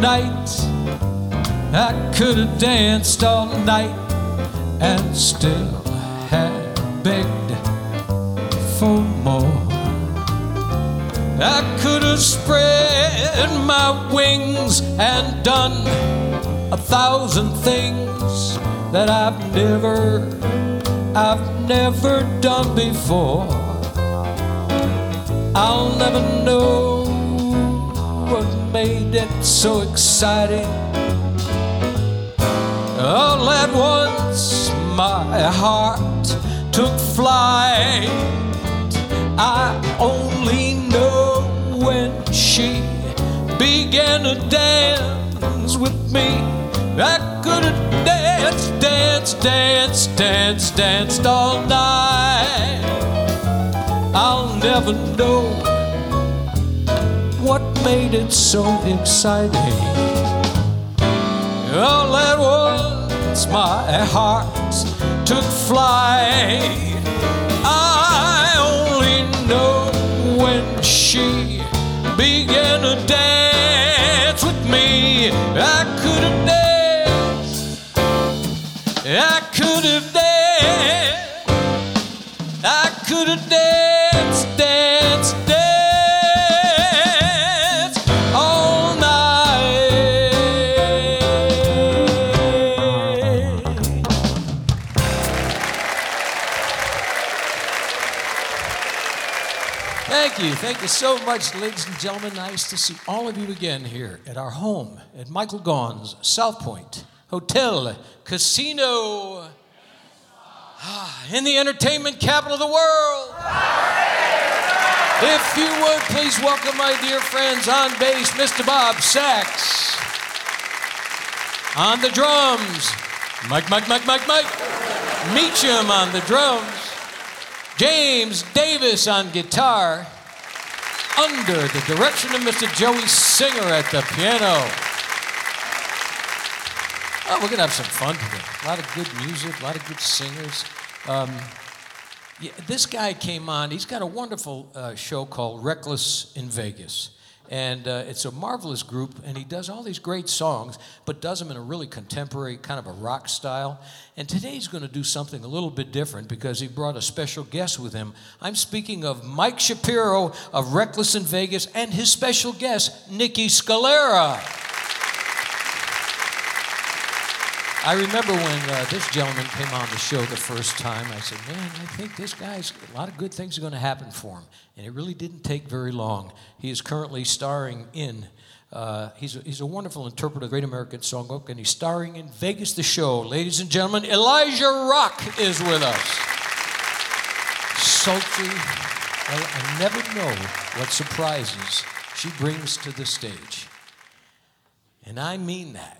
Night. I could have danced all night and still had begged for more. I could have spread my wings and done a thousand things that I've never, I've never done before. I'll never know what made it so exciting. All at once, my heart took flight. I only know when she began to dance with me. I could have danced, danced, danced, danced, danced all night. I'll never know what made it so exciting. All at once, my heart took flight. I only know when she began to dance Thank you. So much, ladies and gentlemen. Nice to see all of you again here at our home at Michael Gaughan's South Point Hotel Casino Ah, in the entertainment capital of the world. If you would, please welcome my dear friends on bass, Mr. Bob Sachs. On the drums, Mike, Mike, Mike, Mike, Mike. Meacham on the drums. James Davis on guitar. Under the direction of Mr. Joey Singer at the piano. Oh, we're going to have some fun today. A lot of good music, a lot of good singers. Um, yeah, this guy came on. He's got a wonderful uh, show called Reckless in Vegas. And uh, it's a marvelous group, and he does all these great songs, but does them in a really contemporary, kind of a rock style. And today he's going to do something a little bit different because he brought a special guest with him. I'm speaking of Mike Shapiro of Reckless in Vegas and his special guest, Niki Scalera. I remember when uh, this gentleman came on the show the first time, I said, Man, I think this guy's a lot of good things are going to happen for him. And it really didn't take very long. He is currently starring in, uh, he's, a, he's a wonderful interpreter of Great American Songbook, and he's starring in Vegas the Show. Ladies and gentlemen, Elijah Rock is with us. Sultry, well, I never know what surprises she brings to the stage. And I mean that.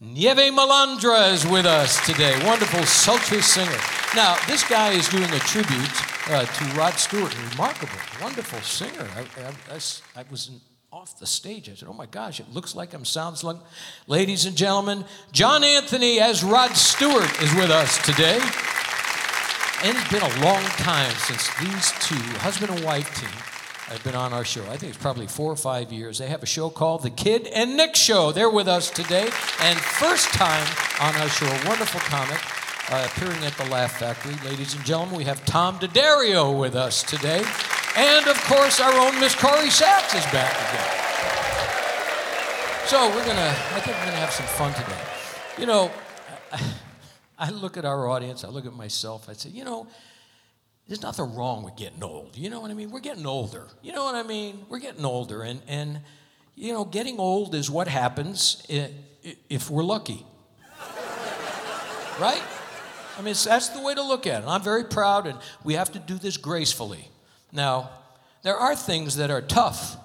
Nieve Malandra is with us today, wonderful sultry singer. Now, this guy is doing a tribute uh, to Rod Stewart, remarkable, wonderful singer. I, I, I, I was off the stage. I said, "Oh my gosh, it looks like I'm sounds like." Ladies and gentlemen, John Anthony as Rod Stewart is with us today, and it's been a long time since these two, husband and wife team, have been on our show. I think it's probably four or five years. They have a show called The Kid and Nic Show. They're with us today. And first time on our show, a wonderful comic uh, appearing at the Laugh Factory. Ladies and gentlemen, we have Tom Daddario with us today. And of course, our own Miss Corrie Sachs is back again. So we're gonna, I think we're gonna have some fun today. You know, I, I look at our audience, I look at myself, I say, you know, there's nothing wrong with getting old. You know what I mean? We're getting older. You know what I mean? We're getting older. And, and you know, getting old is what happens if we're lucky. right? I mean, that's the way to look at it. I'm very proud, and we have to do this gracefully. Now, there are things that are tough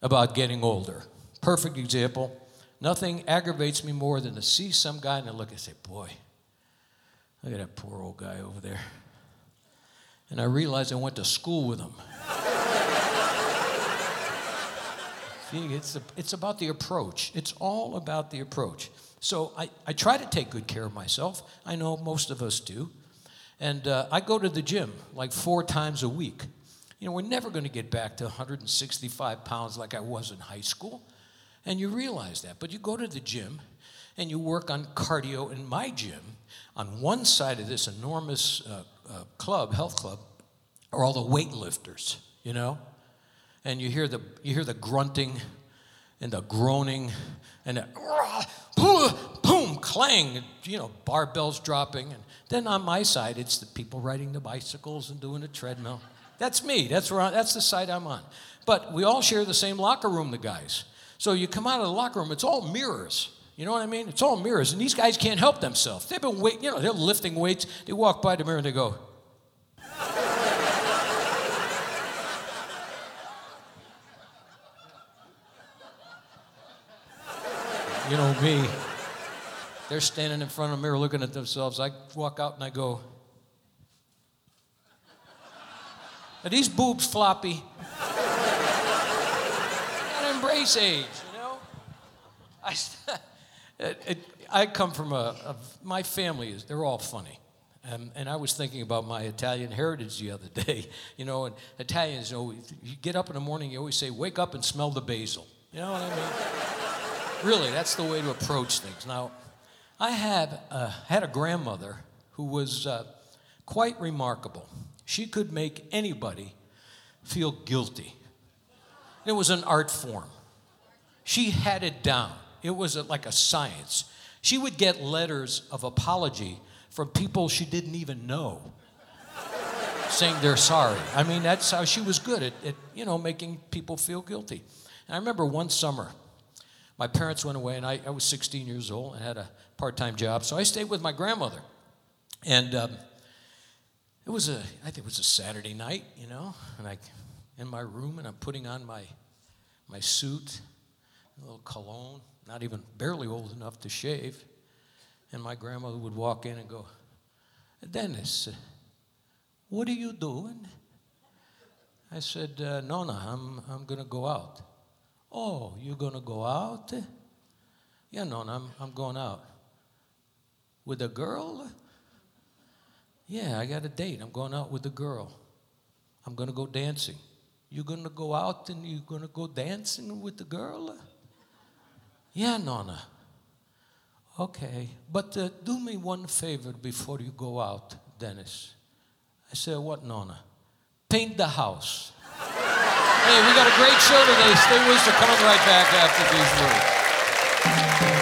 about getting older. Perfect example nothing aggravates me more than to see some guy and I look and say, Boy, look at that poor old guy over there. And I realized I went to school with him. see, it's, a, it's about the approach. It's all about the approach. So I, I try to take good care of myself. I know most of us do. And uh, I go to the gym like four times a week. You know, we're never going to get back to 165 pounds like I was in high school. And you realize that. But you go to the gym and you work on cardio in my gym. On one side of this enormous uh, uh, club, health club, are all the weightlifters, you know? And you hear the, you hear the grunting and the groaning and the boom, boom, clang, you know, barbells dropping. And then on my side, it's the people riding the bicycles and doing the treadmill. That's me. That's, where I, that's the side I'm on. But we all share the same locker room, the guys. So you come out of the locker room, it's all mirrors. You know what I mean? It's all mirrors. And these guys can't help themselves. They've been waiting, you know, they're lifting weights. They walk by the mirror and they go, you know me. They're standing in front of a mirror looking at themselves. I walk out and I go, Are these boobs floppy? embrace age, you know? I, it, it, I come from a, a, my family is, they're all funny. And I was thinking about my Italian heritage the other day. You know, and Italians, you know, you get up in the morning, you always say, wake up and smell the basil. You know what I mean? really, that's the way to approach things. Now, I had, uh, had a grandmother who was uh, quite remarkable. She could make anybody feel guilty. It was an art form. She had it down. It was like a science. She would get letters of apology from people she didn't even know saying they're sorry. I mean, that's how she was good at, at, you know, making people feel guilty. And I remember one summer, my parents went away, and I, I was 16 years old and had a part time job. So I stayed with my grandmother. And um, it was a, I think it was a Saturday night, you know, and I, in my room, and I'm putting on my, my suit, a little cologne, not even barely old enough to shave. And my grandmother would walk in and go, Dennis, what are you doing? I said, uh, Nona, I'm, I'm going to go out. Oh, you're going to go out? Yeah, Nona, I'm, I'm going out. With a girl? Yeah, I got a date. I'm going out with a girl. I'm going to go dancing. You're going to go out and you're going to go dancing with the girl? Yeah, Nona. Okay, but uh, do me one favor before you go out, Dennis. I said, What, Nona? Paint the house. hey, we got a great show today. Stay with us. We're coming right back after these words.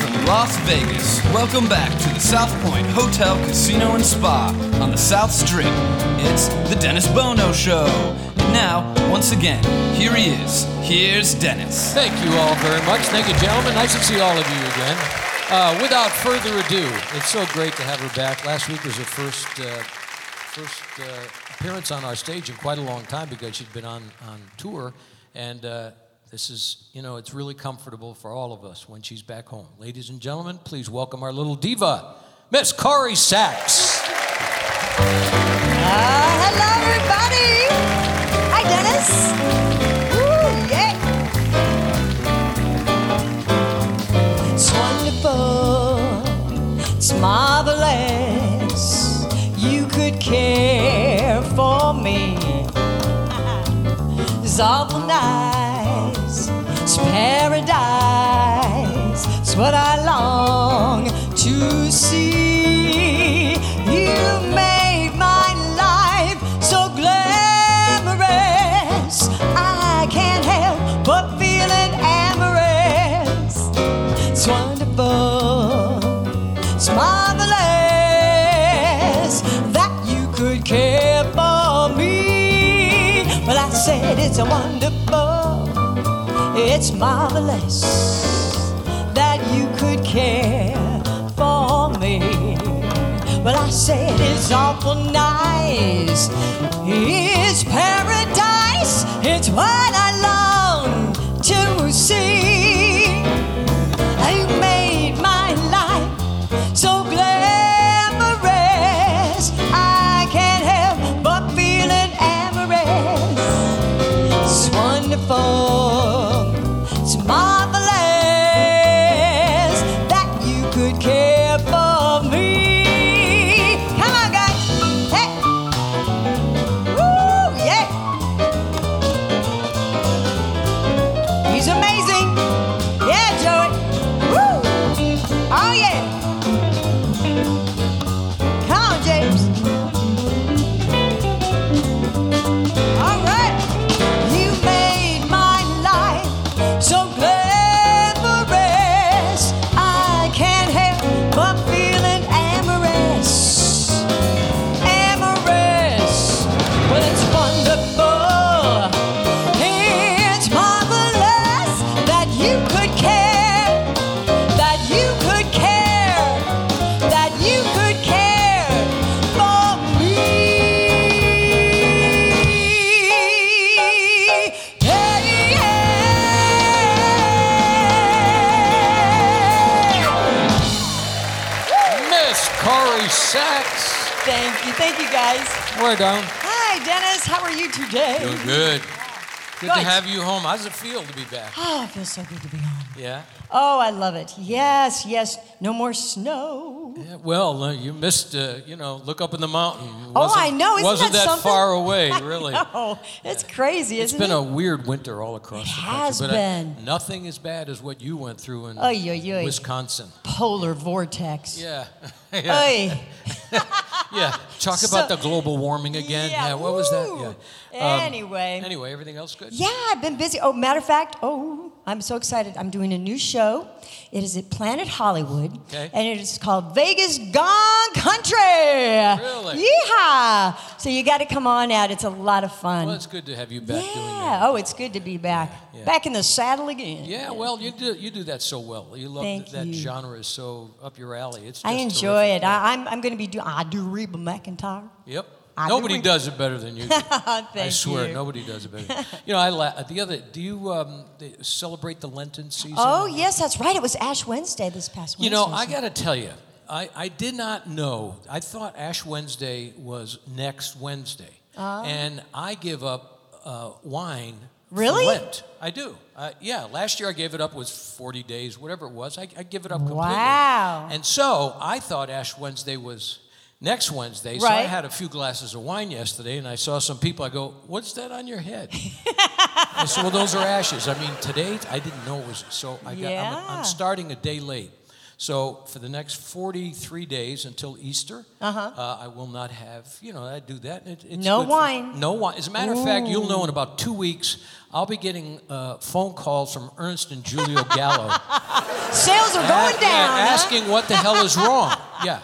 Las Vegas. Welcome back to the South Point Hotel, Casino, and Spa on the South Strip. It's the Dennis Bono Show. And now, once again, here he is. Here's Dennis. Thank you all very much. Thank you, gentlemen. Nice to see all of you again. Uh, without further ado, it's so great to have her back. Last week was her first, uh, first uh, appearance on our stage in quite a long time because she'd been on, on tour. And uh, this is, you know, it's really comfortable for all of us when she's back home. Ladies and gentlemen, please welcome our little diva, Miss Corrie Sachs. Uh, hello, everybody. Hi, Dennis. It's marvelous. You could care for me. It's awful nice. It's what I long to see. You made my life so glamorous. I can't help but feeling amorous. It's wonderful. It's marvelous that you could care for me. Well, I said it's a wonderful. It's marvelous Well, I said it's awful nice. It's paradise. It's what I long Thank you, guys. We're down. Hi, Dennis. How are you today? Doing good. Good to have you home. How does it feel to be back? Oh, it feels so good to be home. Yeah. Oh, I love it. Yes, yes. No more snow. Yeah, well, uh, you missed, uh, you know, look up in the mountain. Oh, Wasn't- I know. Isn't wasn't that that, far away, really. Oh, it's crazy, It's been it? a weird winter all across It the has country. but uh, been. nothing as bad as what you went through in Oy, oy, oy. Wisconsin. polar vortex. Yeah. yeah. Yeah. Talk So- about the global warming again. Yeah. what was that? Yeah. Um, Anyway. Anyway, everything else good? Yeah, I've been busy. Oh, matter of fact, oh, I'm so excited. I'm doing a new show. It is at Planet Hollywood. Okay. And it is called Vegas Gone Country. Really? Yeehaw. So you got to come on out. It's a lot of fun. Well, it's good to have you back doing yeah. Oh, it's good to be back. Yeah. Back in the saddle again. Yeah, well, you do you do that so well. You love that you. genre is so up your alley. It's just I enjoy terrific. it. I, I'm, I'm going to be doing. I do Reba McEntire. Yep. I Nobody re- does it better than you. do. I swear, you. nobody does it better. you know, I la- the other. Do you um, celebrate the Lenten season? Oh yes, that's right. It was Ash Wednesday this past Wednesday. You know, I got to tell you, I, I did not know. I thought Ash Wednesday was next Wednesday, Oh. and I give up uh, wine. Really? Lent. I do. Uh, yeah, last year I gave it up. Was 40 days, whatever it was. I, I give it up completely. Wow. And so I thought Ash Wednesday was next Wednesday. So I had a few glasses of wine yesterday, and I saw some people. I go, "What's that on your head?" I said, "Well, those are ashes." I mean, today I didn't know it was. So I got. I'm, I'm starting a day late. So for the next 43 days until Easter, Uh-huh. uh, I will not have, you know, I do that. It, it's No good for- wine. no wine. As a matter of fact, you'll know in about two weeks, I'll be getting uh, phone calls from Ernest and Julio Gallo. Sales are going yeah, down. huh? asking what the hell is wrong. Yeah.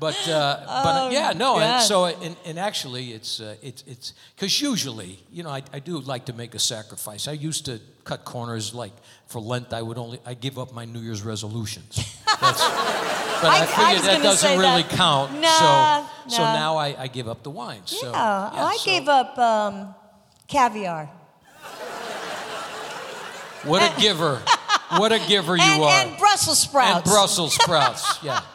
But, uh, but uh, Oh, yeah, no, and so, and, and actually, it's, uh, it's, it's, because usually, you know, I, I do like to make a sacrifice. I used to cut corners, like for Lent, I would only, I give up my New Year's resolutions. That's, but I, I- I figured was that doesn't really that. count. Nah, so, so now I, I give up the wine. Yeah, So, I so gave up um, caviar. What a giver. What a giver you and, are. and Brussels sprouts. And Brussels sprouts, yeah.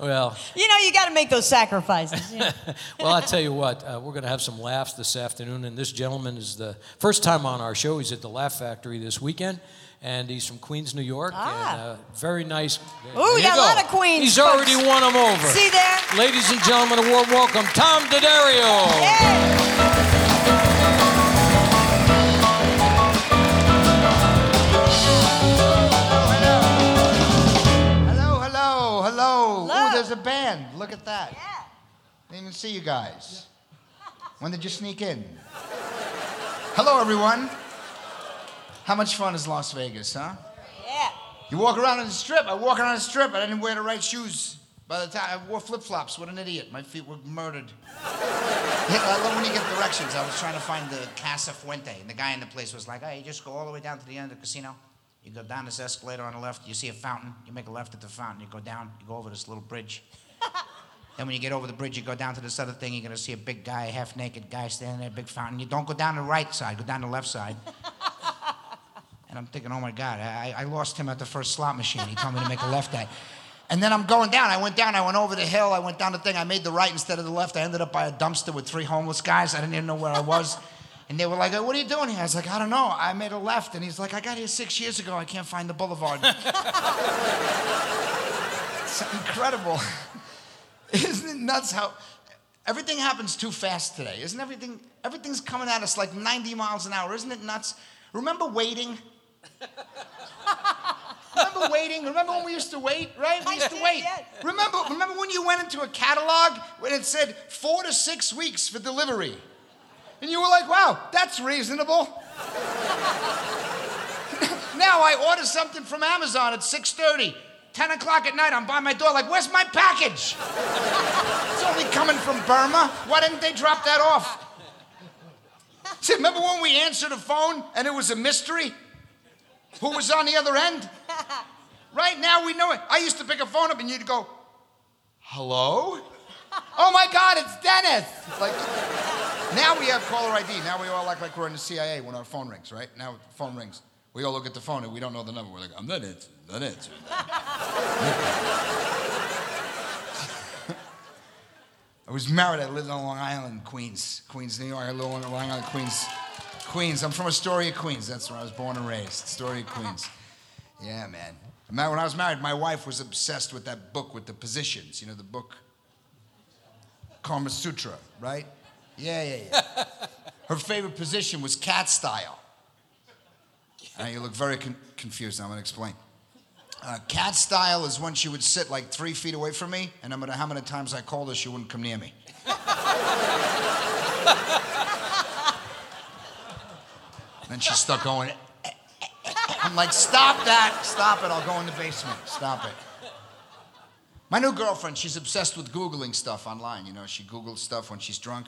Well, You know, you got to make those sacrifices. yeah. well, I'll tell you what, uh, we're going to have some laughs this afternoon. And this gentleman is the first time on our show. He's at the Laugh Factory this weekend. And he's from Queens, New York. Ah. And uh, very nice. Ooh, we you got a lot of Queens He's folks. already won them over. See there? Ladies and gentlemen, a warm welcome, Tom Daddario. Hey. Hello. Hello. Ooh, there's a band. Look at that. Yeah. Didn't even see you guys. When did you sneak in? Hello, everyone. How much fun is Las Vegas, huh? Yeah. You walk around on the strip. I walk around the strip. I didn't wear the right shoes. By the time I wore flip flops, what an idiot. My feet were murdered. Yeah, I love when you get directions. I was trying to find the Casa Fuente, and the guy in the place was like, hey, you just go all the way down to the end of the casino. You go down this escalator on the left, you see a fountain. You make a left at the fountain. You go down, you go over this little bridge. then when you get over the bridge, you go down to this other thing. You're going to see a big guy, a half naked guy standing there, big fountain. You don't go down the right side, go down the left side. And I'm thinking, oh my God, I, I lost him at the first slot machine. He told me to make a left at. And then I'm going down. I went down. I went over the hill. I went down the thing. I made the right instead of the left. I ended up by a dumpster with three homeless guys. I didn't even know where I was. And they were like, "What are you doing here?" I was like, "I don't know. I made a left." And he's like, "I got here six years ago. I can't find the boulevard." it's incredible. Isn't it nuts how everything happens too fast today? Isn't everything? Everything's coming at us like 90 miles an hour. Isn't it nuts? Remember waiting? Remember waiting? Remember when we used to wait, right? We used to wait. Remember, remember when you went into a catalog when it said four to six weeks for delivery? And you were like, wow, that's reasonable. now I order something from Amazon at 6:30. 10 o'clock at night, I'm by my door, like, where's my package? it's only coming from Burma. Why didn't they drop that off? See, remember when we answered a phone and it was a mystery? Who was on the other end? Right now we know it. I used to pick a phone up and you'd go, hello? Oh my God, it's Dennis. Like, now we have caller ID. Now we all act like we're in the CIA when our phone rings, right? Now the phone rings. We all look at the phone and we don't know the number. We're like, I'm not answering, not answering. I was married. I lived on Long Island, Queens, Queens, New York. I lived on Long Island, Queens, Queens. I'm from Astoria, Queens. That's where I was born and raised. Astoria, Queens. Yeah, man. When I was married, my wife was obsessed with that book with the positions. You know, the book Karma Sutra, right? Yeah, yeah, yeah. Her favorite position was cat style. Now you look very con- confused. I'm going to explain. Uh, cat style is when she would sit like three feet away from me, and no matter how many times I called her, she wouldn't come near me. then she stuck going. I'm like, stop that, stop it. I'll go in the basement. Stop it. My new girlfriend, she's obsessed with Googling stuff online. You know, she Googles stuff when she's drunk.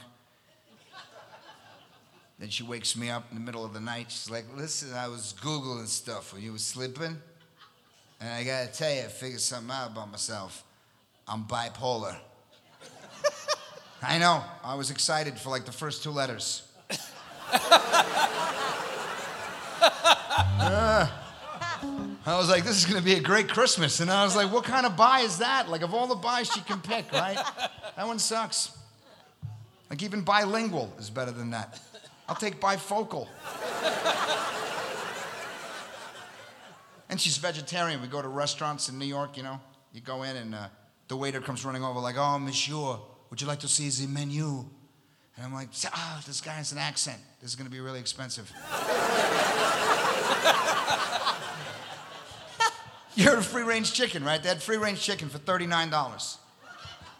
Then she wakes me up in the middle of the night. She's like, listen, I was Googling stuff when you were sleeping. And I gotta tell you, I figured something out about myself. I'm bipolar. I know. I was excited for like the first two letters. Uh, I was like, this is gonna be a great Christmas. And I was like, what kind of buy is that? Like, of all the buys she can pick, right? That one sucks. Like, even bilingual is better than that. I'll take bifocal. And she's vegetarian. We go to restaurants in New York, you know. You go in and uh, the waiter comes running over like, oh, monsieur, would you like to see the menu? And I'm like, ah, this guy has an accent. This is going to be really expensive. You heard of free range chicken, right? They had free range chicken for $39.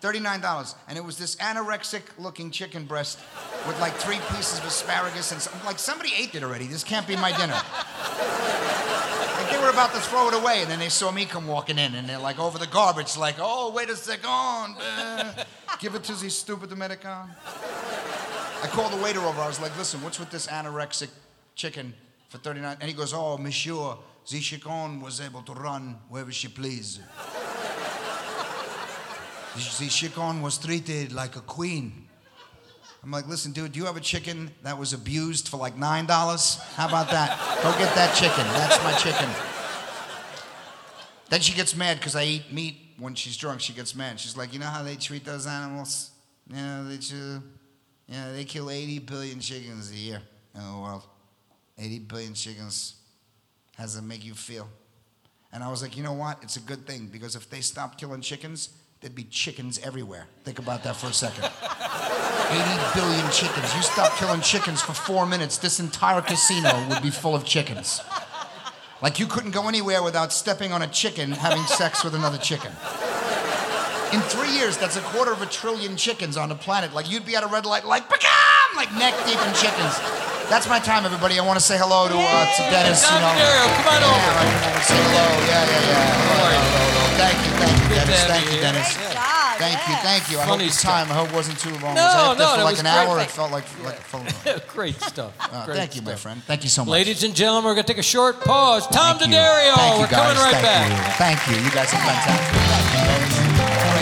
$39. And it was this anorexic looking chicken breast with like three pieces of asparagus and some, like somebody ate it already. This can't be my dinner. Like they were about to throw it away, and then they saw me come walking in, and they're like over the garbage, like, oh, wait a second, uh, give it to the stupid American. I called the waiter over. I was like, listen, what's with this anorexic chicken for 39? And he goes, oh, monsieur, the chicken was able to run wherever she pleased. The chicken was treated like a queen. I'm like, listen, dude, do you have a chicken that was abused for like $9? How about that? Go get that chicken. That's my chicken. Then she gets mad because I eat meat when she's drunk. She gets mad. She's like, you know how they treat those animals? You know, they, you know, they kill 80 billion chickens a year in the world. 80 billion chickens. How does it make you feel? And I was like, you know what? It's a good thing because if they stop killing chickens, there'd be chickens everywhere. Think about that for a second. 80 billion chickens. You stop killing chickens for four minutes, this entire casino would be full of chickens. Like you couldn't go anywhere without stepping on a chicken having sex with another chicken. In three years, that's a quarter of a trillion chickens on the planet. Like you'd be at a red light, like, Bacam! like neck deep in chickens. That's my time, everybody. I want to say hello to, uh, to Dennis. You know. come on over. Want to say hello. Yeah, yeah, yeah. Hello, hello, hello. Thank you, thank you, Dennis. Thank you you. Dennis. Great job. Thank you, thank you. I hope Funny the time, I hope it wasn't too long. No, was I up there no, for like was an hour? It felt like, like a phone call. Great stuff. Uh, Great thank you, my friend. Thank you so much. Ladies and gentlemen, we're going to take a short pause. Tom Thank you. D'Addario, Thank you, we're coming guys. right Thank back. You. Thank you. You guys are fantastic.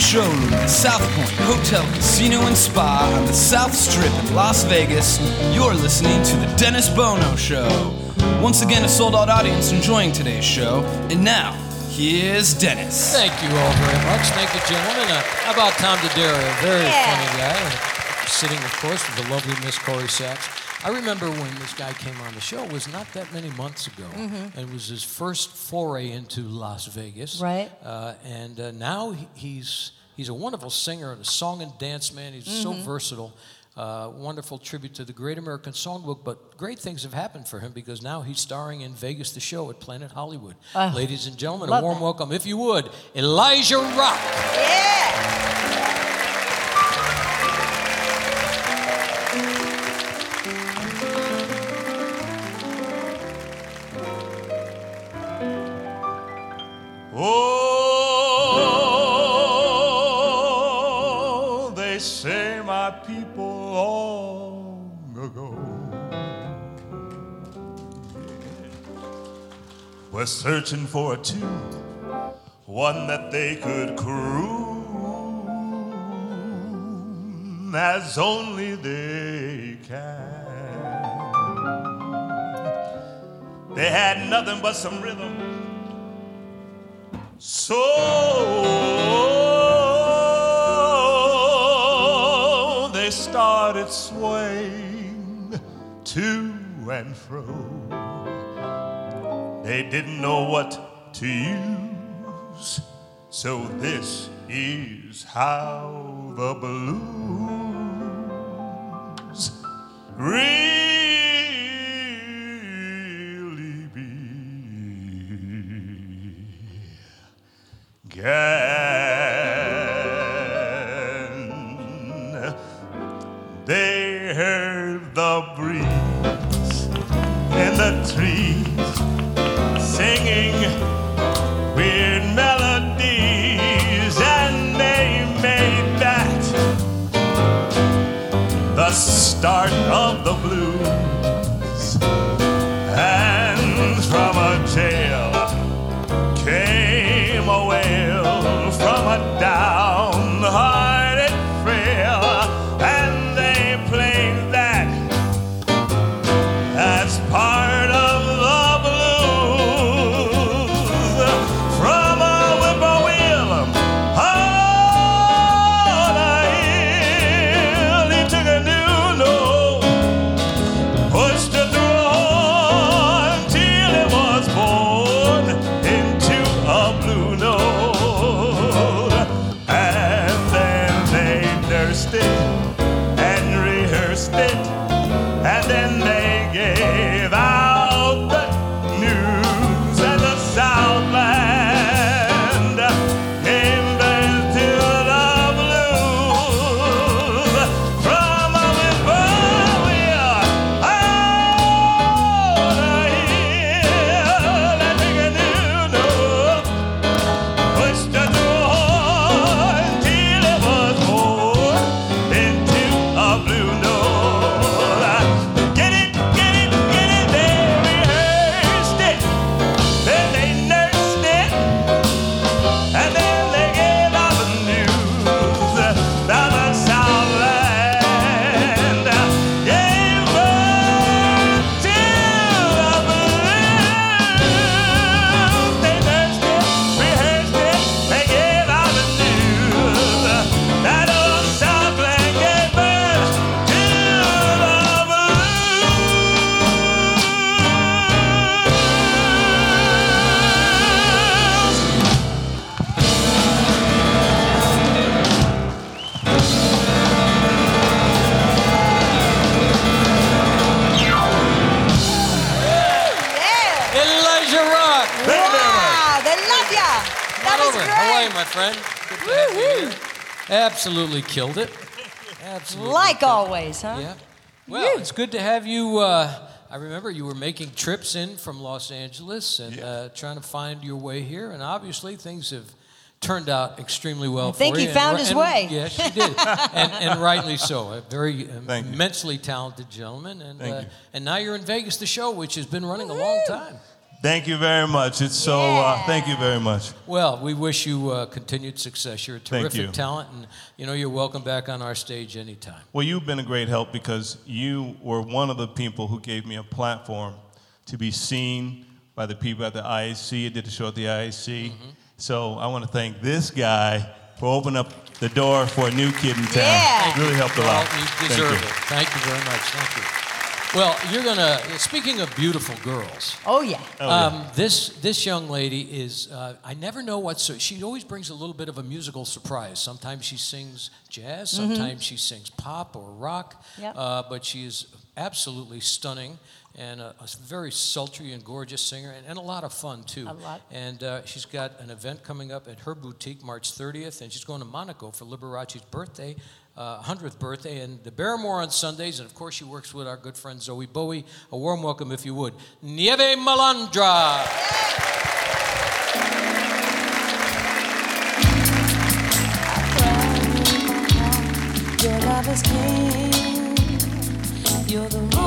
From the showroom at South Point Hotel, Casino, and Spa on the South Strip in Las Vegas, you're listening to The Dennis Bono Show. Once again, a sold out audience enjoying today's show. And now, here's Dennis. Thank you all very much. Thank you, gentlemen. Uh, how about Tom D'Addario? Very Yeah. funny guy. Sitting, of course, with the lovely Miss Corrie Sachs. I remember when this guy came on the show. It was not that many months ago, and it was his first foray into Las Vegas. Right. Uh, and uh, now he's he's a wonderful singer and a song and dance man. He's so versatile. Uh, wonderful tribute to the Great American Songbook, but great things have happened for him because now he's starring in Vegas the Show at Planet Hollywood. Ladies and gentlemen, a warm that. welcome, if you would, Elijah Rock. Yeah. People long ago were searching for a tune, one that they could croon as only they can. They had nothing but some rhythm. So swaying to and fro. They didn't know what to use, so this is how the blues Absolutely killed it. Absolutely. Like killed it. always, huh? Yeah. Well, it's good to have you. Uh, I remember you were making trips in from Los Angeles and uh, trying to find your way here, and obviously things have turned out extremely well I think he you. found and, his and- way. Yes, he did, and, and rightly so. A very um, Thank you. immensely talented gentleman, and Thank uh, you. and now you're in Vegas, the show, which has been running a long time. Thank you very much. It's so, uh, thank you very much. Well, we wish you uh, continued success. You're a terrific you. talent, and you know you're welcome back on our stage anytime. Well, you've been a great help because you were one of the people who gave me a platform to be seen by the people at the IAC. I did the show at the IAC. Mm-hmm. So I want to thank this guy for opening up the door for a new kid in town. Yeah. Really helped a lot. Well, you Thank deserve you. it. Thank you very much. Thank you. Well, you're gonna. Speaking of beautiful girls, Oh, yeah. Oh, yeah. um, this this young lady is. Uh, I never know what. So she always brings a little bit of a musical surprise. Sometimes she sings jazz. Sometimes she sings pop or rock. Yep. Uh, but she is absolutely stunning and a, a very sultry and gorgeous singer, and, and a lot of fun too. A lot. And uh, she's got an event coming up at her boutique March 30th, and she's going to Monaco for Liberace's birthday, uh, 100th birthday, and the Barrymore on Sundays. And of course, she works with our good friend Zoe Bowie. A warm welcome, if you would. Nieve Malandra. Your love is king. You're the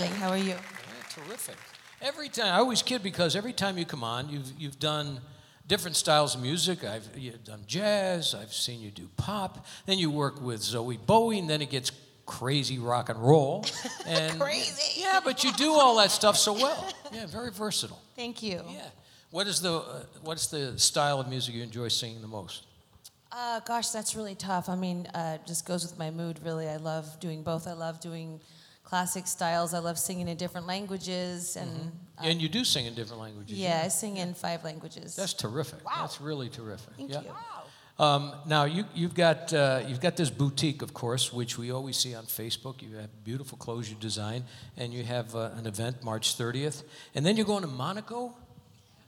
Darling, how are you? Yeah, terrific. Every time, I always kid because every time you come on, you've, you've done different styles of music. I've you've done jazz, I've seen you do pop, then you work with Zowie Bowie, and then it gets crazy rock and roll. And Crazy. Yeah, but you do all that stuff so well. Yeah, very versatile. Thank you. Yeah. What is the uh, what's the style of music you enjoy singing the most? Uh, gosh, that's really tough. I mean, uh, just goes with my mood, really. I love doing both. I love doing classic styles. I love singing in different languages. And uh, and you do sing in different languages. yeah, I sing in five languages. That's terrific. Wow. That's really terrific. Thank yeah. you. Um, now you, you've got uh, you've got this boutique, of course, which we always see on Facebook. You have beautiful clothes you design, and you have uh, an event March 30th, and then you're going to Monaco.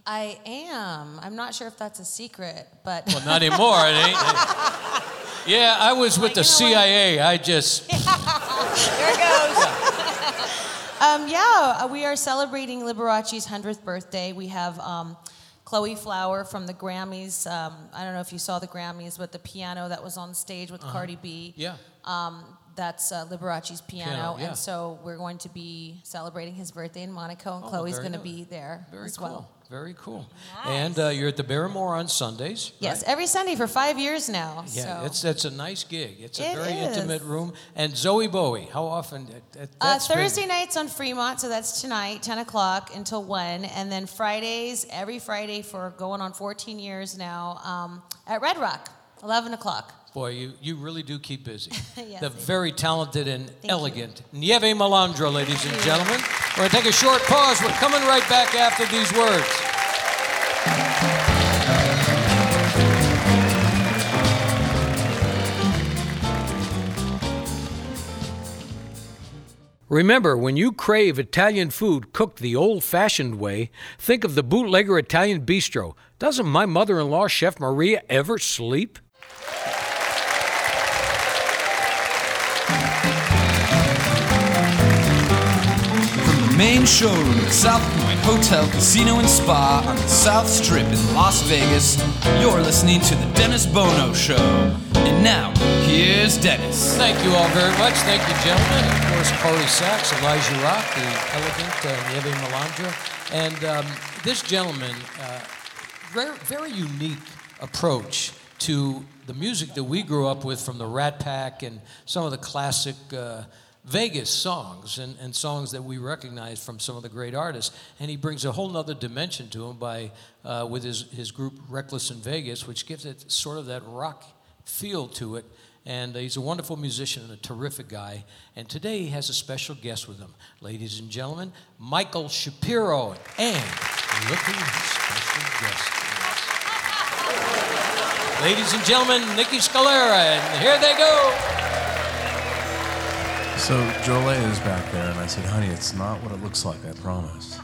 I am. I'm not sure if that's a secret, but Well, not anymore. it ain't. Yeah, I was with the CIA. I just There it goes. um, yeah, we are celebrating Liberace's 100th birthday. We have um, Chloe Flower from the Grammys. Um, I don't know if you saw the Grammys, but the piano that was on stage with Cardi B. yeah. Um, that's uh, Liberace's piano, Piano, yeah. and so we're going to be celebrating his birthday in Monaco, and Oh, Chloe's going to be there Very as cool. well. Very cool. And uh, you're at the Barrymore on Sundays. Yes, right? every Sunday for five years now. Yeah, so. it's it's a nice gig. It's a It very is. intimate room. And Zowie Bowie, how often? that- that- Uh, that's been- Thursday nights on Fremont, so that's tonight, 10 o'clock until 1. And then Fridays, every Friday for going on 14 years now, um, at Red Rock, 11 o'clock. Boy, you, you really do keep busy. Yes, the I do. very talented and you. elegant Nieve Malandra, ladies and gentlemen. We're going to take a short pause. We're coming right back after these words. Remember, when you crave Italian food cooked the old fashioned way, think of the Bootlegger Italian Bistro. Doesn't my mother in law, Chef Maria, ever sleep? Main showroom at South Point Hotel, Casino, and Spa on the South Strip in Las Vegas, you're listening to The Dennis Bono Show. And now, here's Dennis. Thank you all very much. Thank you, gentlemen. Of course, Corrie Sachs, Elijah Rock, the elegant uh, Malandra. And um, this gentleman, uh, very, very unique approach to the music that we grew up with from the Rat Pack and some of the classic uh, Vegas songs and, and songs that we recognize from some of the great artists. And he brings a whole nother dimension to them by, uh, with his, his group Reckless in Vegas, which gives it sort of that rock feel to it. And he's a wonderful musician and a terrific guy. And today he has a special guest with him. Ladies and gentlemen, Michael Shapiro. And look who's special guest. Ladies and gentlemen, Niki Scalera, and here they go. So Jolie is back there, and I said, honey, it's not what it looks like, I promise.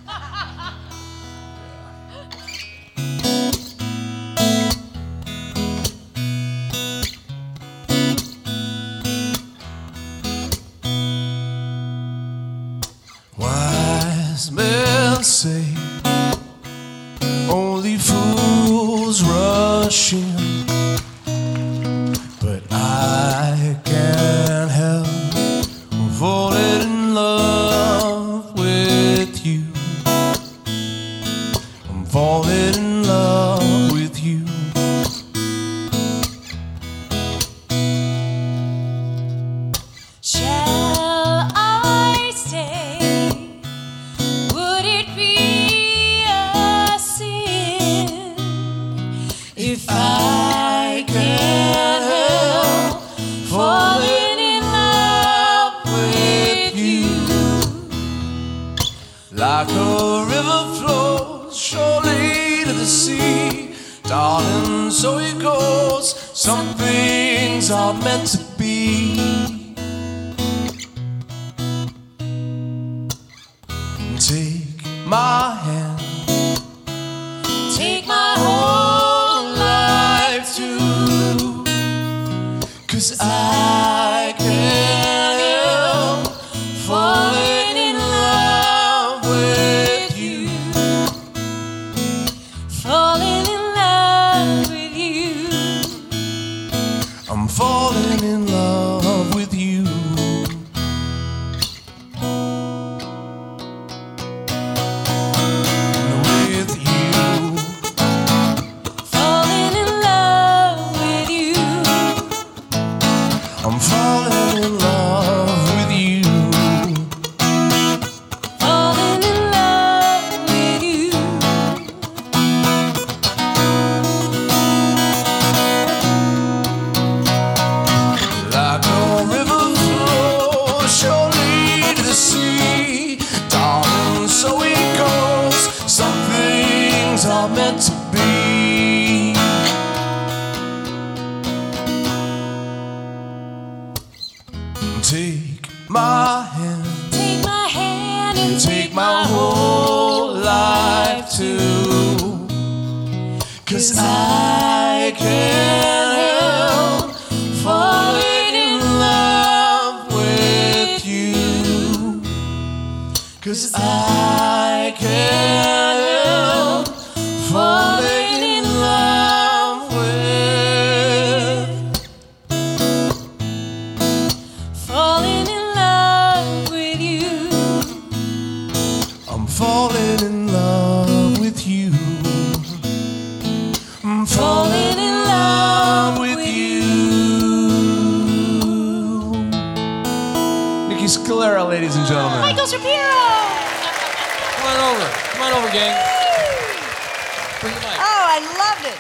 I loved it.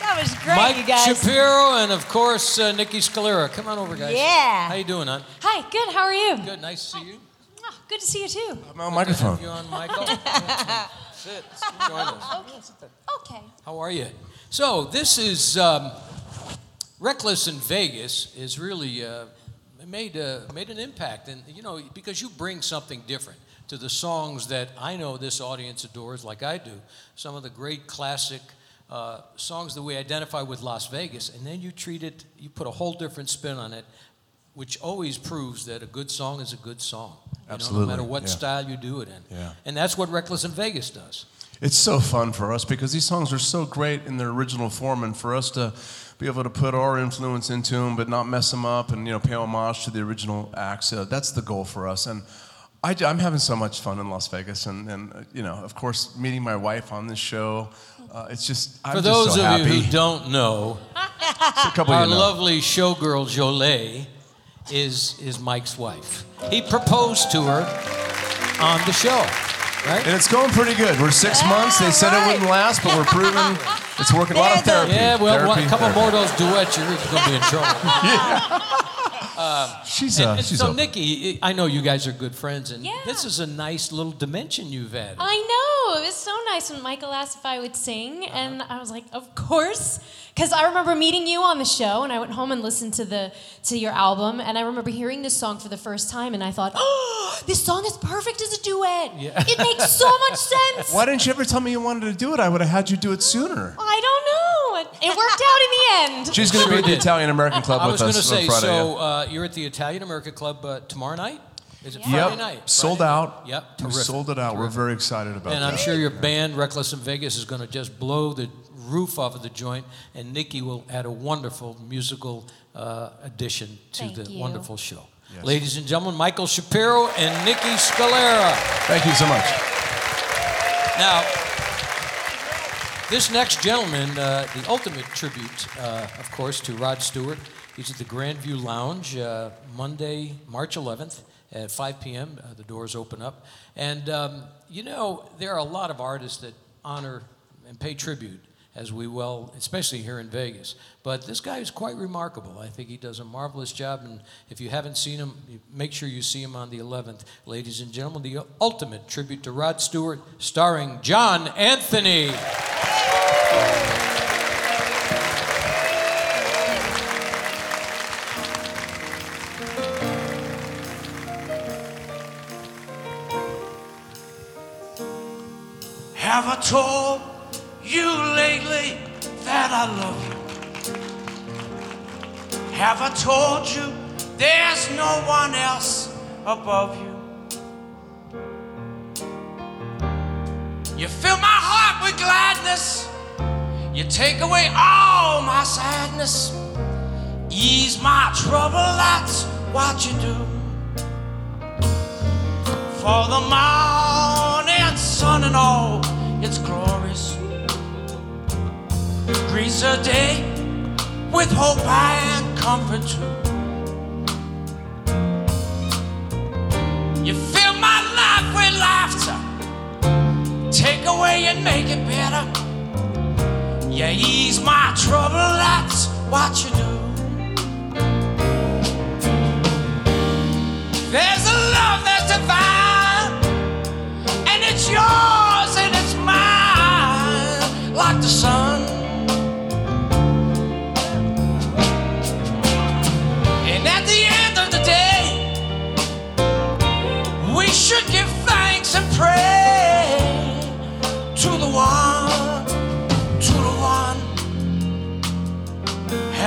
That was great, Mike you guys. Shapiro and of course uh, Niki Scalera. Come on over, guys. Yeah. How you doing, hon? Hi, good. How are you? Good. Nice to see you. Oh, good to see you too. I'm on microphone. You on, Michael? Sit. Join us. Okay. How are you? So this is um, Reckless in Vegas is really uh, made uh, made an impact, and you know because you bring something different to the songs that I know this audience adores, like I do. Some of the great classic. Uh, songs that we identify with Las Vegas, and then you treat it, you put a whole different spin on it, which always proves that a good song is a good song. You know, no matter what yeah. style you do it in. Yeah. And that's what Reckless in Vegas does. It's so fun for us because these songs are so great in their original form, and for us to be able to put our influence into them, but not mess them up, and you know, pay homage to the original acts. Uh, that's the goal for us, and I, am having so much fun in Las Vegas, and, and uh, you know, of course, meeting my wife on this show. Uh, it's just I'm For just those so of happy. you who don't know, a our you know. lovely showgirl Jolie is, is Mike's wife. He proposed to her on the show, right? And it's going pretty good. We're six months. They said it wouldn't last, but we're proving it's working. A lot of therapy. Yeah, well, one, Therapy, a couple therapy. more of those duets, you're going to be in trouble. She's And- uh, and she's so, a- Niki, I know you guys are good friends, and Yeah. this is a nice little dimension you've added. I know. It was so nice when Michael asked if I would sing, Uh-huh. and I was like, "Of course," because I remember meeting you on the show, and I went home and listened to the to your album, and I remember hearing this song for the first time, and I thought, "Oh, this song is perfect as a duet. Yeah. It makes so much sense." Why didn't you ever tell me you wanted to do it? I would have had you do it sooner. I don't know. It, it worked out in the end. She's going to be at the. Italian American Club I with was going to us say, on Friday. so uh, you're at the Italian American Club uh, tomorrow night? Is it Friday yep, night? sold Friday out. night? Yep, we sold it out. We're very excited about it. And that. I'm sure your band, Reckless in Vegas, is going to just blow the roof off of the joint, and Niki will add a wonderful musical uh, addition to Thank the you. wonderful show. Yes. Ladies and gentlemen, Michael Shapiro and Niki Scalera. Thank you so much. Now, this next gentleman, uh, the ultimate tribute, uh, of course, to Rod Stewart. He's at the Grandview Lounge uh, Monday, March 11th at 5 p.m. Uh, the doors open up. And, um, you know, there are a lot of artists that honor and pay tribute, as we well, especially here in Vegas. But this guy is quite remarkable. I think he does a marvelous job. And if you haven't seen him, make sure you see him on the 11th. Ladies and gentlemen, the ultimate tribute to Rod Stewart, starring John Anthony. Have a told you lately that I love you? Have I told you there's no one else above you? You fill my heart with gladness. You take away all my sadness. Ease my trouble, that's what you do. For the morning sun and all its glories greets a day with hope and comfort too. You fill my life with laughter, take away and make it better. You ease my trouble, that's what you do. There's a love that's divine, and it's yours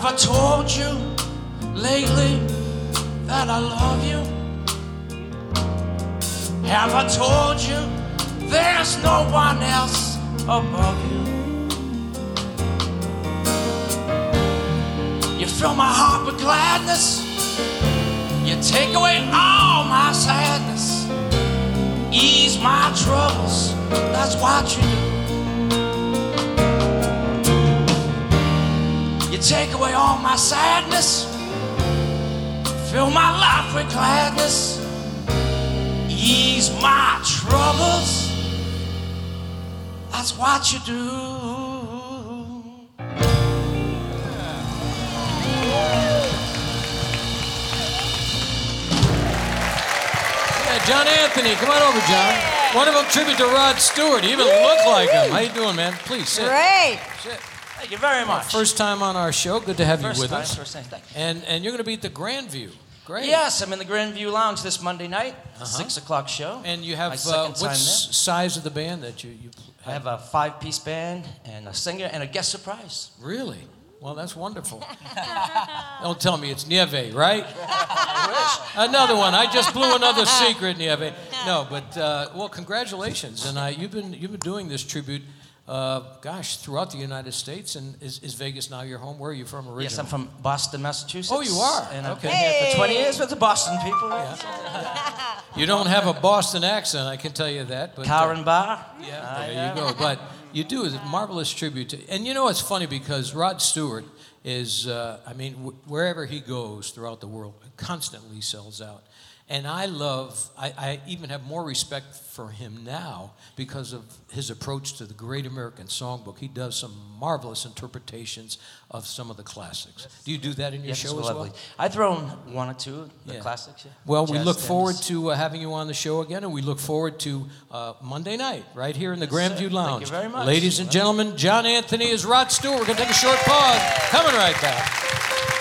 Have I told you lately that I love you? Have I told you there's no one else above you? You fill my heart with gladness. You take away all my sadness. Ease my troubles. That's what you do. You take away all my sadness, fill my life with gladness, ease my troubles. That's what you do. Yeah, John Anthony, come on over, John. Wonderful tribute to Rod Stewart. You even look like him. How you doing, man? Please sit. Great. Sit. Thank you very much. First time on our show. Good to have First you with time, us. first time. Thank you. And and you're going to be at the Grandview. Great. Yes, I'm in the Grandview Lounge this Monday night, six o'clock show. And you have uh, what size of the band that you you I have a five-piece band and a singer and a guest surprise. really? Well, that's wonderful. Don't tell me it's Nieve, right? Another one. I just blew another secret, Nieve. No, but uh, well, congratulations. And uh, you've been you've been doing this tribute, uh, gosh, throughout the United States. And is, is Vegas now your home? Where are you from originally? Yes, I'm from Boston, Massachusetts. Oh, you are? And I've Okay. been here for 20 years with the Boston people. You don't have a Boston accent, I can tell you that. But, uh, Karen Bar. Yeah, I there you have. go. But you do a marvelous tribute to, and you know it's funny because Rod Stewart is, uh, I mean, wh- wherever he goes throughout the world, constantly sells out. And I love, I, I even have more respect for him now because of his approach to the Great American Songbook. He does some marvelous interpretations of some of the classics. Do you do that in your Yes, show as lovely. well? I throw in one or two, the Yeah. classics. Yeah. Well, we look forward to uh, having you on the show again, and we look forward to uh, Monday night right here in the Grandview sir. Lounge. Thank you very much. Ladies and gentlemen, John Anthony is Rod Stewart. We're going to take a short pause. Coming right back.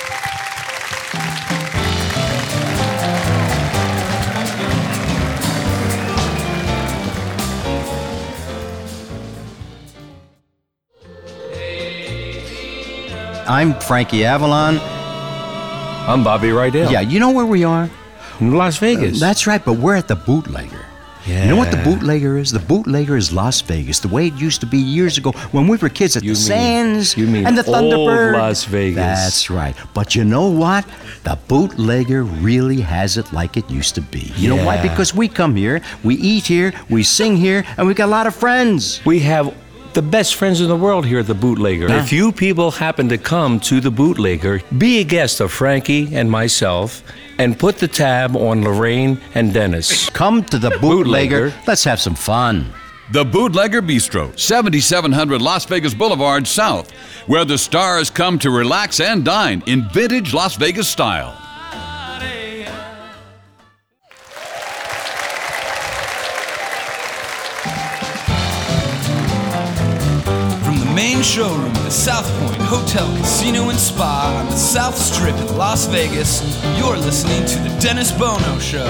I'm Frankie Avalon. I'm Bobby Rydell. Yeah, you know where we are? In Las uh, Vegas. That's right, but we're at the bootlegger. Yeah. You know what the bootlegger is? The bootlegger is Las Vegas, the way it used to be years ago when we were kids at You the mean- Sands you mean and the old Thunderbird. Las Vegas. That's right. But you know what? The bootlegger really has it like it used to be. You know why? Because we come here, we eat here, we sing here, and we got a lot of friends. We have the best friends in the world here at the Bootlegger. Yeah. If you people happen to come to the Bootlegger, be a guest of Frankie and myself and put the tab on Lorraine and Dennis. Come to the bootlegger. Let's have some fun. The Bootlegger Bistro, 7700 Las Vegas Boulevard South, where the stars come to relax and dine in vintage Las Vegas style. Main showroom of the South Point Hotel, Casino, and Spa on the South Strip in Las Vegas, you're listening to The Dennis Bono Show.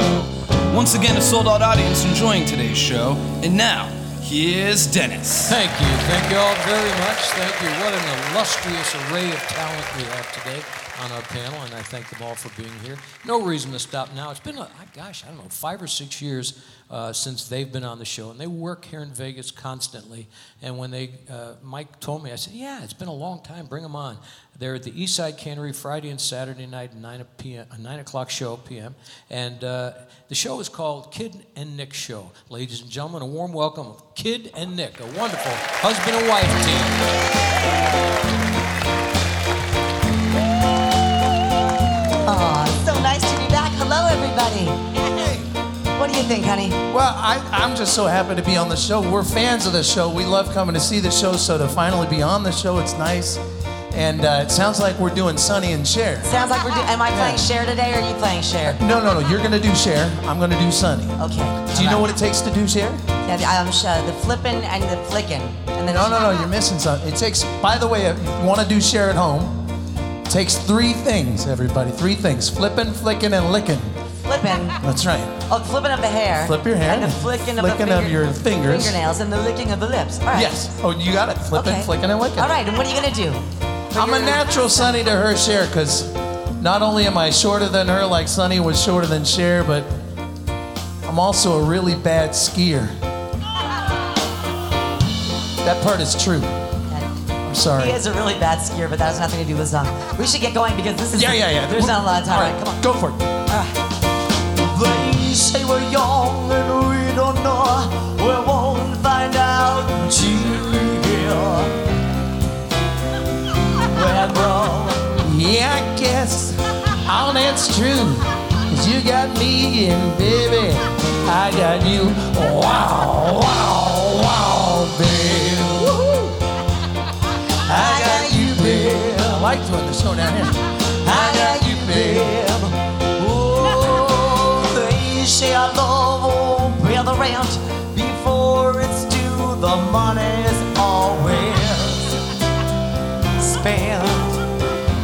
Once again, a sold out audience enjoying today's show. And now, here's Dennis. Thank you. Thank you all very much. Thank you. What an illustrious array of talent we have today on our panel, and I thank them all for being here. No reason to stop now. It's been, a, gosh, I don't know, five or six years uh, since they've been on the show, and they work here in Vegas constantly. And when they, uh, Mike told me, I said, "Yeah, it's been a long time. Bring them on." They're at the Eastside Cannery Friday and Saturday night, nine p.m. nine o'clock show p.m. And uh, the show is called Kid and Nic Show. Ladies and gentlemen, a warm welcome of Kid and Nic, a wonderful husband and wife team. Oh, so nice to be back. Hello, everybody. What do you think, honey? Well, I, I'm just so happy to be on the show. We're fans of the show. We love coming to see the show, so to finally be on the show, it's nice. And uh, it sounds like we're doing Sonny and Cher. Sounds like we're doing. Am I playing Cher today, or are you playing Cher? No, no, no. You're gonna do Cher. I'm gonna do Sonny. Okay. Do you know what it takes to do Cher? Yeah, the, um, sh- the flipping and the flicking. And then No, no, no. You're missing something. It takes. By the way, if you want to do Cher at home, it takes three things. Everybody, three things: flipping, flicking, and licking. Flipping. That's right. Oh, flipping of the hair. Flip your hair. And the flicking of Flicking the of your fingers. fingernails and the licking of the lips. All right. Yes. Oh, you got it. Flipping, Okay. flicking, and licking. All right. And what are you gonna do? I'm a natural Sonny to her Cher because not only am I shorter than her, like Sonny was shorter than Cher, but I'm also a really bad skier. That part is true. I'm sorry. He is a really bad skier, but that has nothing to do with the song. We should get going because this is. Yeah, yeah, yeah. There's not a lot of time. All right, come on. Go for it. They say we're young and we me, and baby, I got you. Wow, wow, wow, babe. I got you, babe. I like doing the show down here. I got you, babe. Oh, they say our love pay the rent before it's due. The money's always spent.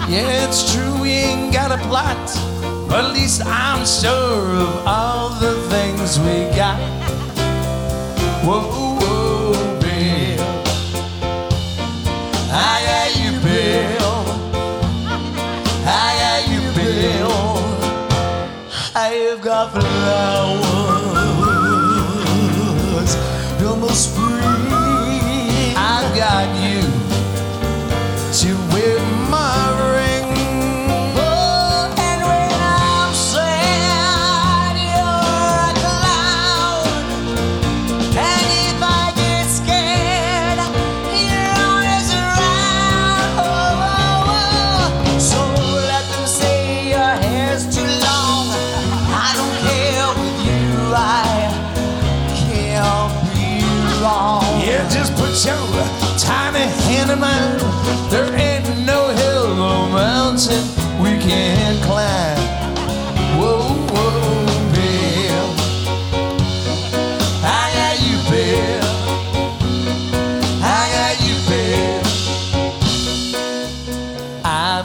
Yeah, it's true, we ain't got a plot. At least I'm sure of all the things we got. Whoa, whoa, babe. I got you, Bill. I got you, Bill. I've got flowers in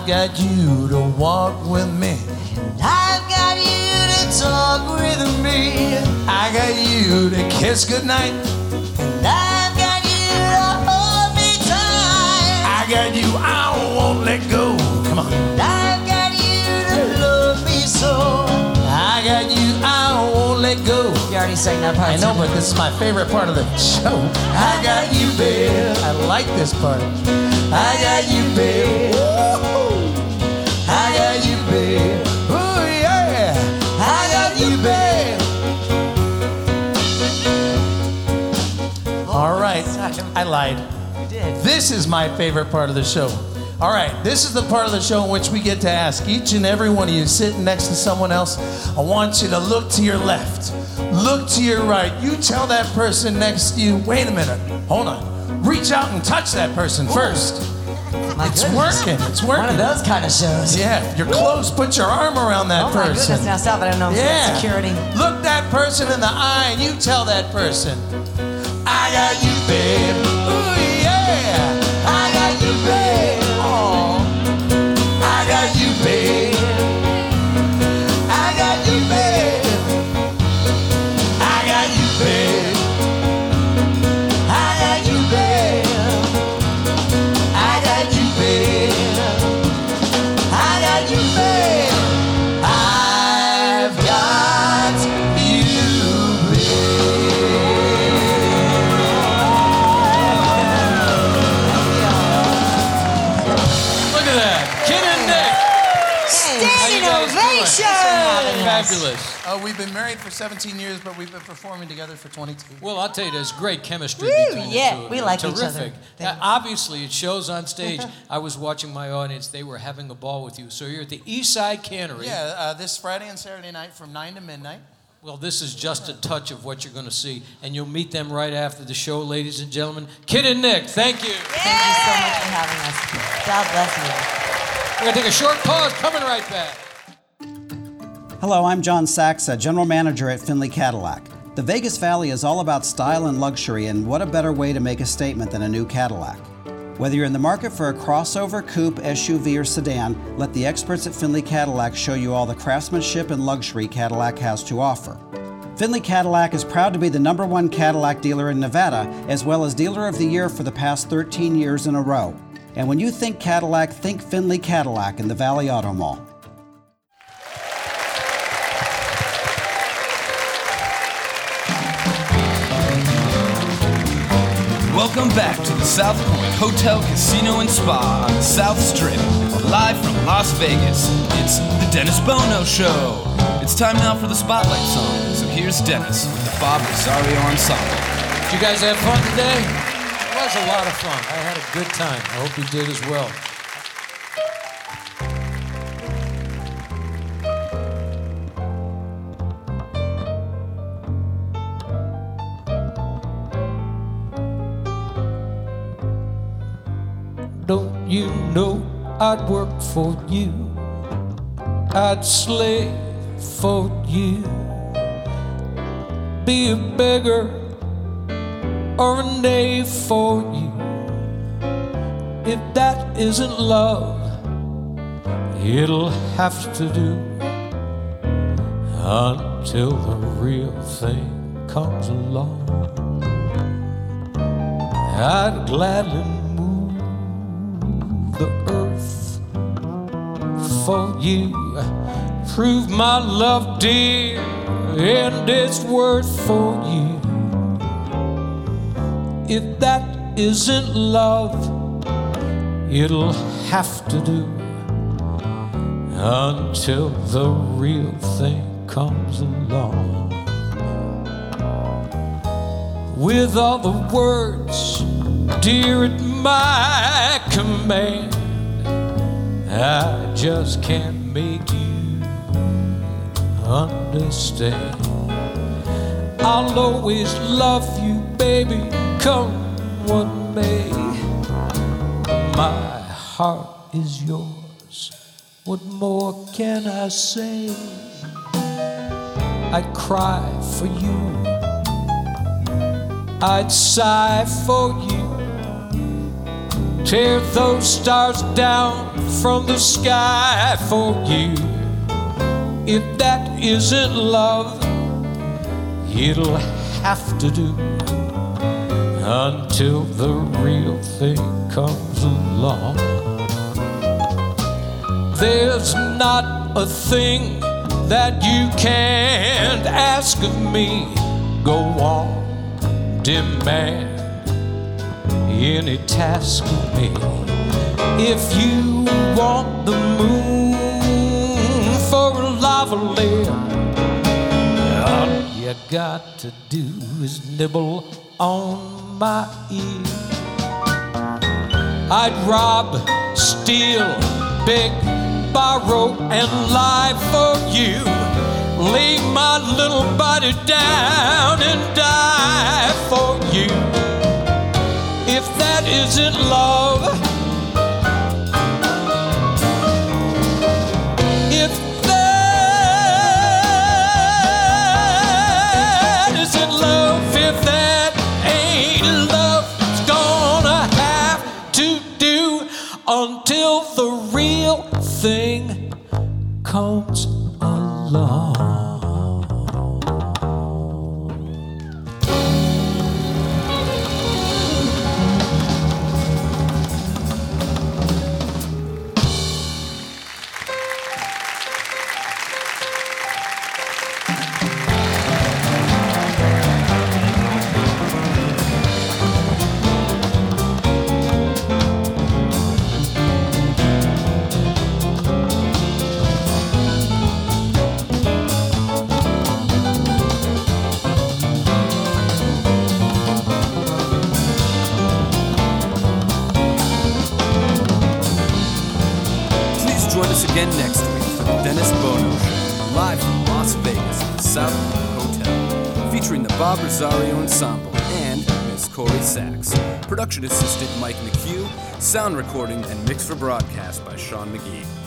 got you to walk with me. I've got you to talk with me. I got you to kiss goodnight. I've got you to hold me tight. I got you, I won't let go. Come on. I've got you to love me so. I got you, I won't let go. You already sang that part. I know, but this is my favorite part of the show. I got you, babe. I like this part. I got you, babe. Babe. Oh yeah. I got you, babe. All right. I lied. This is my favorite part of the show. All right, this is the part of the show in which we get to ask each and every one of you sitting next to someone else. I want you to look to your left, look to your right. You tell that person next to you, wait a minute, hold on. Reach out and touch that person first. My it's goodness. working, it's working. One of those kind of shows. Yeah, you're close. Put your arm around that Oh my person. goodness, now stop it. I don't know if Yeah. security. Look that person in the eye and you tell that person, I got you, babe. Ovation. Fabulous. Oh, we've been married for 17 years, but we've been performing together for 22. Well, I'll tell you, there's great chemistry Woo, between yeah, the two. of we you. like each other. Terrific. Uh, obviously, it shows on stage. I was watching my audience; they were having a ball with you. So you're at the East Side Cannery. Yeah, uh, this Friday and Saturday night from 9 to midnight. Well, this is just a touch of what you're going to see, and you'll meet them right after the show, ladies and gentlemen. Kid and Nic, thank you. Thank you so much for having us. God bless you. We're going to take a short pause. Coming right back. Hello, I'm John Saxa, General Manager at Findlay Cadillac. The Vegas Valley is all about style and luxury, and what a better way to make a statement than a new Cadillac? Whether you're in the market for a crossover, coupe, SUV, or sedan, let the experts at Findlay Cadillac show you all the craftsmanship and luxury Cadillac has to offer. Findlay Cadillac is proud to be the number one Cadillac dealer in Nevada, as well as Dealer of the Year for the past 13 years in a row. And when you think Cadillac, think Findlay Cadillac in the Valley Auto Mall. Welcome back to the South Point Hotel, Casino, and Spa on the South Strip. Live from Las Vegas, it's the Dennis Bono Show. It's time now for the Spotlight song. So here's Dennis with the Bob Rosario Ensemble. Did you guys have fun today? It was a lot of fun. I had a good time. I hope you did as well. You know I'd work for you. I'd slave for you. Be a beggar or a knave for you. If that isn't love, it'll have to do until the real thing comes along. I'd gladly for you. Prove my love dear and its worth for you. If that isn't love, it'll have to do until the real thing comes along. With all the words, dear, at my command, I just can't make you understand. I'll always love you, baby, come what may. My heart is yours. What more can I say? I'd cry for you. I'd sigh for you. Tear those stars down from the sky for you. If that isn't love, it'll have to do until the real thing comes along. There's not a thing that you can't ask of me. Go on, demand any task of me. If you want the moon for a lavalier, all you got to do is nibble on my ear. I'd rob, steal, beg, borrow, and lie for you. Lay my little body down and die for you. If that isn't love, if that isn't love, if that ain't love, it's gonna have to do until the real thing comes Bob Rosario Ensemble and Miss Corrie Sachs. Production assistant Mike McHugh, sound recording and mix for broadcast by Sean McGee.